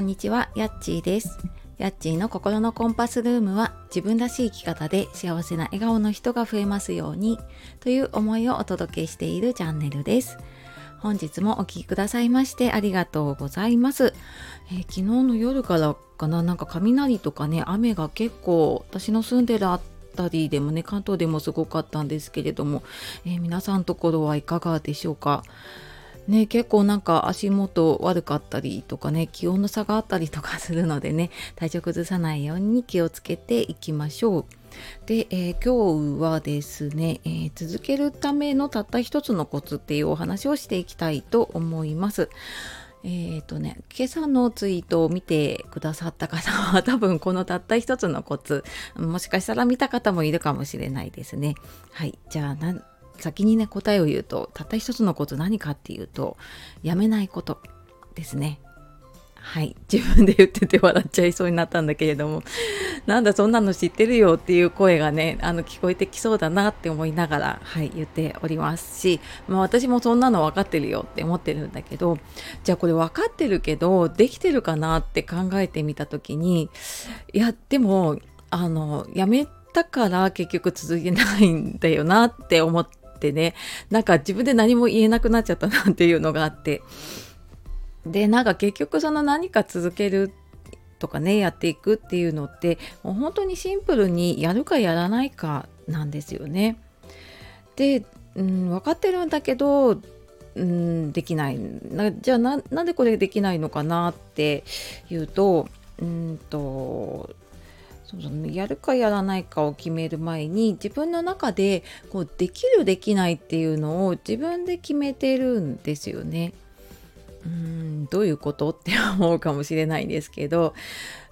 こんにちは、やっちーです。やっちーの心のコンパスルームは自分らしい生き方で幸せな笑顔の人が増えますようにという思いをお届けしているチャンネルです。本日もお聴きくださいましてありがとうございます、えー、昨日の夜からかななんか雷とかね雨が結構私の住んでるあたりでもね関東でもすごかったんですけれども、えー、皆さんところはいかがでしょうか？ね、結構なんか足元悪かったりとかね気温の差があったりとかするのでね体調崩さないように気をつけていきましょう。で、えー、今日はですね、えー、続けるためのたった一つのコツっていうお話をしていきたいと思います。えっ、ー、とね、今朝のツイートを見てくださった方は 多分このたった一つのコツ、もしかしたら見た方もいるかもしれないですね。はい。じゃあ、先にね答えを言うとたった一つのこと何かっていうとやめないことですね。はい。自分で言ってて笑っちゃいそうになったんだけれどもなんだそんなの知ってるよっていう声がねあの聞こえてきそうだなって思いながらはい言っておりますし、まあ、私もそんなの分かってるよって思ってるんだけどじゃあこれ分かってるけどできてるかなって考えてみた時にいやでもあのやめたから結局続けないんだよなって思ってってねなんか自分で何も言えなくなっちゃったなっていうのがあってでなんか結局その何か続けるとかねやっていくっていうのってもう本当にシンプルにやるかやらないかなんですよね。で、うん、分かってるんだけど、うん、できないなじゃあなんでこれできないのかなっていうとうんとそうそうやるかやらないかを決める前に自分の中でこうできるできないっていうのを自分で決めてるんですよね。うんどういうことって思うかもしれないんですけど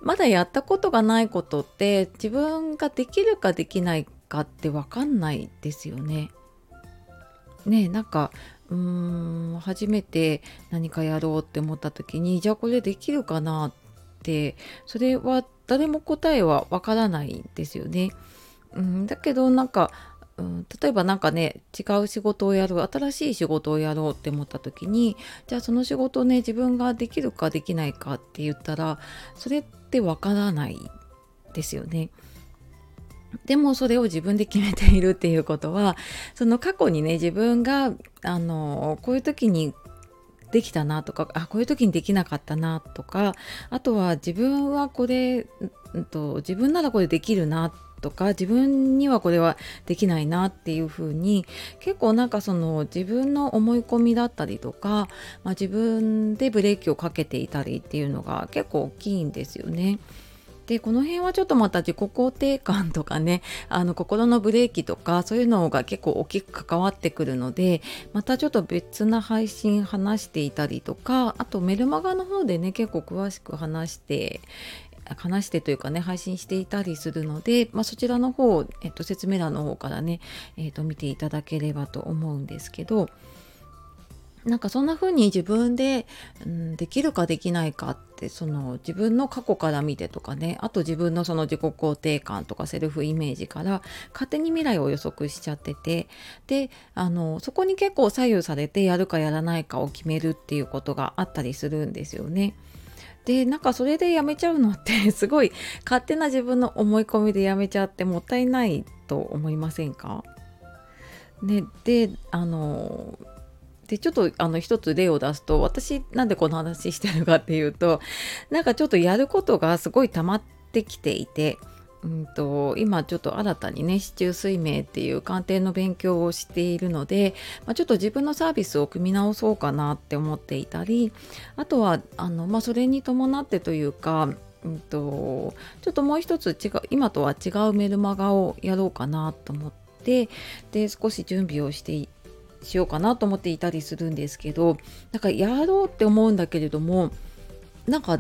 まだやったことがないことって自分ができるかできないかって分かんないですよね。ねなんかうーん初めて何かやろうって思った時にじゃあこれできるかなっててそれは誰も答えはわからないんですよね。うん、だけどなんか、うん、例えば何かね違う仕事をやる新しい仕事をやろうって思った時にじゃあその仕事をね自分ができるかできないかって言ったらそれってわからないですよね。でもそれを自分で決めているっていうことはその過去にね自分があのこういう時にできたなとかあこういう時にできなかったなとかあとは自分はこれ、うんと、自分ならこれできるなとか自分にはこれはできないなっていう風に結構なんかその自分の思い込みだったりとか、まあ、自分でブレーキをかけていたりっていうのが結構大きいんですよね。でこの辺はちょっとまた自己肯定感とかね あの心のブレーキとかそういうのが結構大きく関わってくるのでまたちょっと別な配信話していたりとかあとメルマガの方でね結構詳しく話して話してというかね配信していたりするので、まあ、そちらの方、えっと、説明欄の方からね、えっと、見ていただければと思うんですけどなんかそんな風に自分で、うん、できるかできないかってその自分の過去から見てとかね。あと自分のその自己肯定感とかセルフイメージから勝手に未来を予測しちゃってて。であのそこに結構左右されてやるかやらないかを決めるっていうことがあったりするんですよね。でなんかそれでやめちゃうのって すごい勝手な自分の思い込みでやめちゃってもったいないと思いませんか？ね、であのでちょっとあの一つ例を出すと私なんでこの話してるかっていうと なんかちょっとやることがすごい溜まってきていて。うんと、今ちょっと新たにね市中水明っていう鑑定の勉強をしているので、まあ、ちょっと自分のサービスを組み直そうかなって思っていたりあとはあの、まあ、それに伴ってというか、うんと、ちょっともう一つ違う今とは違うメルマガをやろうかなと思ってで少し準備をしてしようかなと思っていたりするんですけどなんかやろうって思うんだけれどもなんか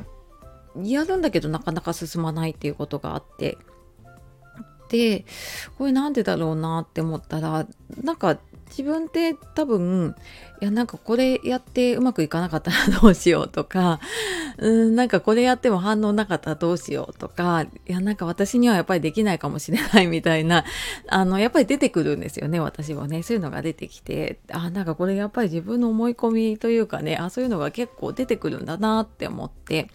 やるんだけどなかなか進まないっていうことがあって。でこれなんでだろうなって思ったらなんか自分って多分いやなんかこれやってうまくいかなかったらどうしようとかうんなんかこれやっても反応なかったらどうしようとかいやなんか私にはやっぱりできないかもしれないみたいなあのやっぱり出てくるんですよね私はね。そういうのが出てきてあなんかこれやっぱり自分の思い込みというかねあそういうのが結構出てくるんだなって思って。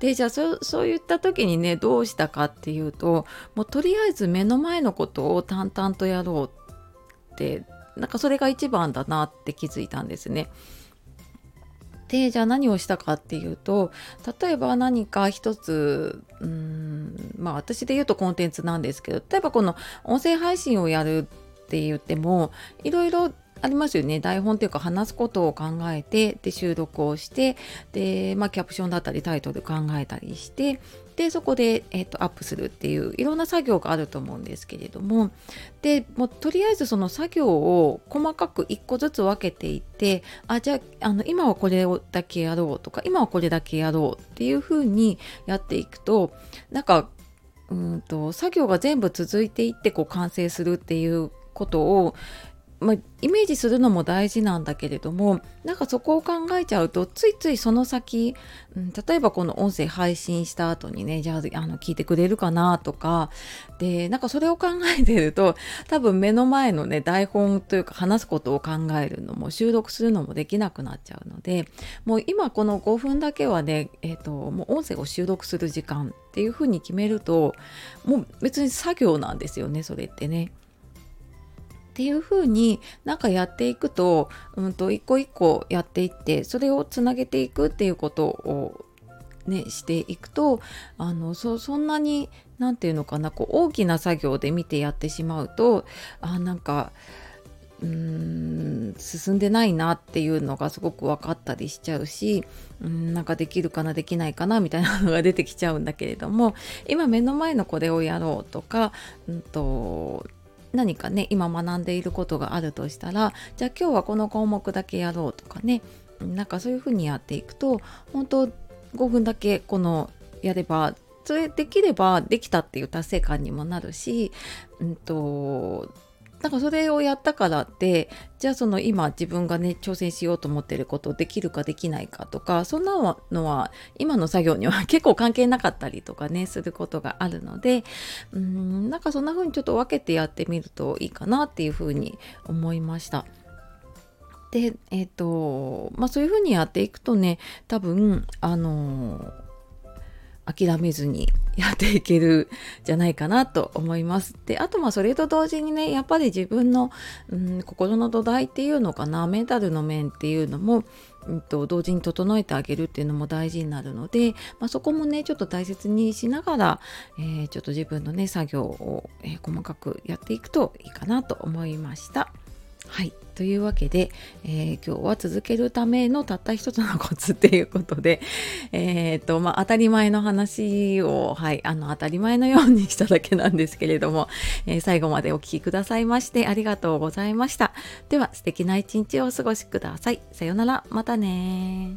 でじゃあそそういった時にねどうしたかっていうともうとりあえず目の前のことを淡々とやろうってなんかそれが一番だなって気づいたんですね。でじゃあ何をしたかっていうと例えば何か一つうんまあ私で言うとコンテンツなんですけど例えばこの音声配信をやるって言ってもいろいろありますよね台本っていうか話すことを考えてで収録をしてで、まあ、キャプションだったりタイトル考えたりしてでそこで、えーと、アップするっていういろんな作業があると思うんですけれども。でもうとりあえずその作業を細かく一個ずつ分けていってあじゃああの今はこれをだけやろうとか今はこれだけやろうっていうふうにやっていくとなんかうんと作業が全部続いていってこう完成するっていうことをまあ、イメージするのも大事なんだけれどもなんかそこを考えちゃうとついついその先、うん、例えばこの音声配信した後にねじゃああの聞いてくれるかなとかでなんかそれを考えてると多分目の前のね台本というか話すことを考えるのも収録するのもできなくなっちゃうのでもう今この5分だけはね、えーと、もう音声を収録する時間っていうふうに決めるともう別に作業なんですよねそれってね。っていう風になんかやっていくと,、うんと、一個一個やっていってそれをつなげていくっていうことをね、していくとあのそそんなに何て言うのかなこう大きな作業で見てやってしまうとあなんかうーん進んでないなっていうのがすごく分かったりしちゃうしうんなんかできるかなできないかなみたいなのが出てきちゃうんだけれども今目の前のこれをやろうとか、うんと何かね今学んでいることがあるとしたらじゃあ今日はこの項目だけやろうとかねなんかそういうふうにやっていくと本当5分だけこのやればそれできればできたっていう達成感にもなるし、うんとなんかそれをやったからってじゃあその今自分がね挑戦しようと思ってることできるかできないかとかそんなのは今の作業には 結構関係なかったりとかねすることがあるのでうんなんかそんな風にちょっと分けてやってみるといいかなっていう風に思いました。でえっ、ー、とまあそういう風にやっていくとね多分あのー諦めずにやっていける じゃないかなと思います。であとまあそれと同時にねやっぱり自分の、うん、心の土台っていうのかなメンタルの面っていうのも、うんと、同時に整えてあげるっていうのも大事になるので、まあ、そこもねちょっと大切にしながら、えー、ちょっと自分のね作業を、えー、細かくやっていくといいかなと思いました。はいというわけで、えー、今日は続けるためのたった一つのコツっていうことで、えーとまあ、当たり前の話を、はい、あの当たり前のようにしただけなんですけれども、えー、最後までお聴きくださいましてありがとうございました。では素敵な一日をお過ごしください。さようならまたね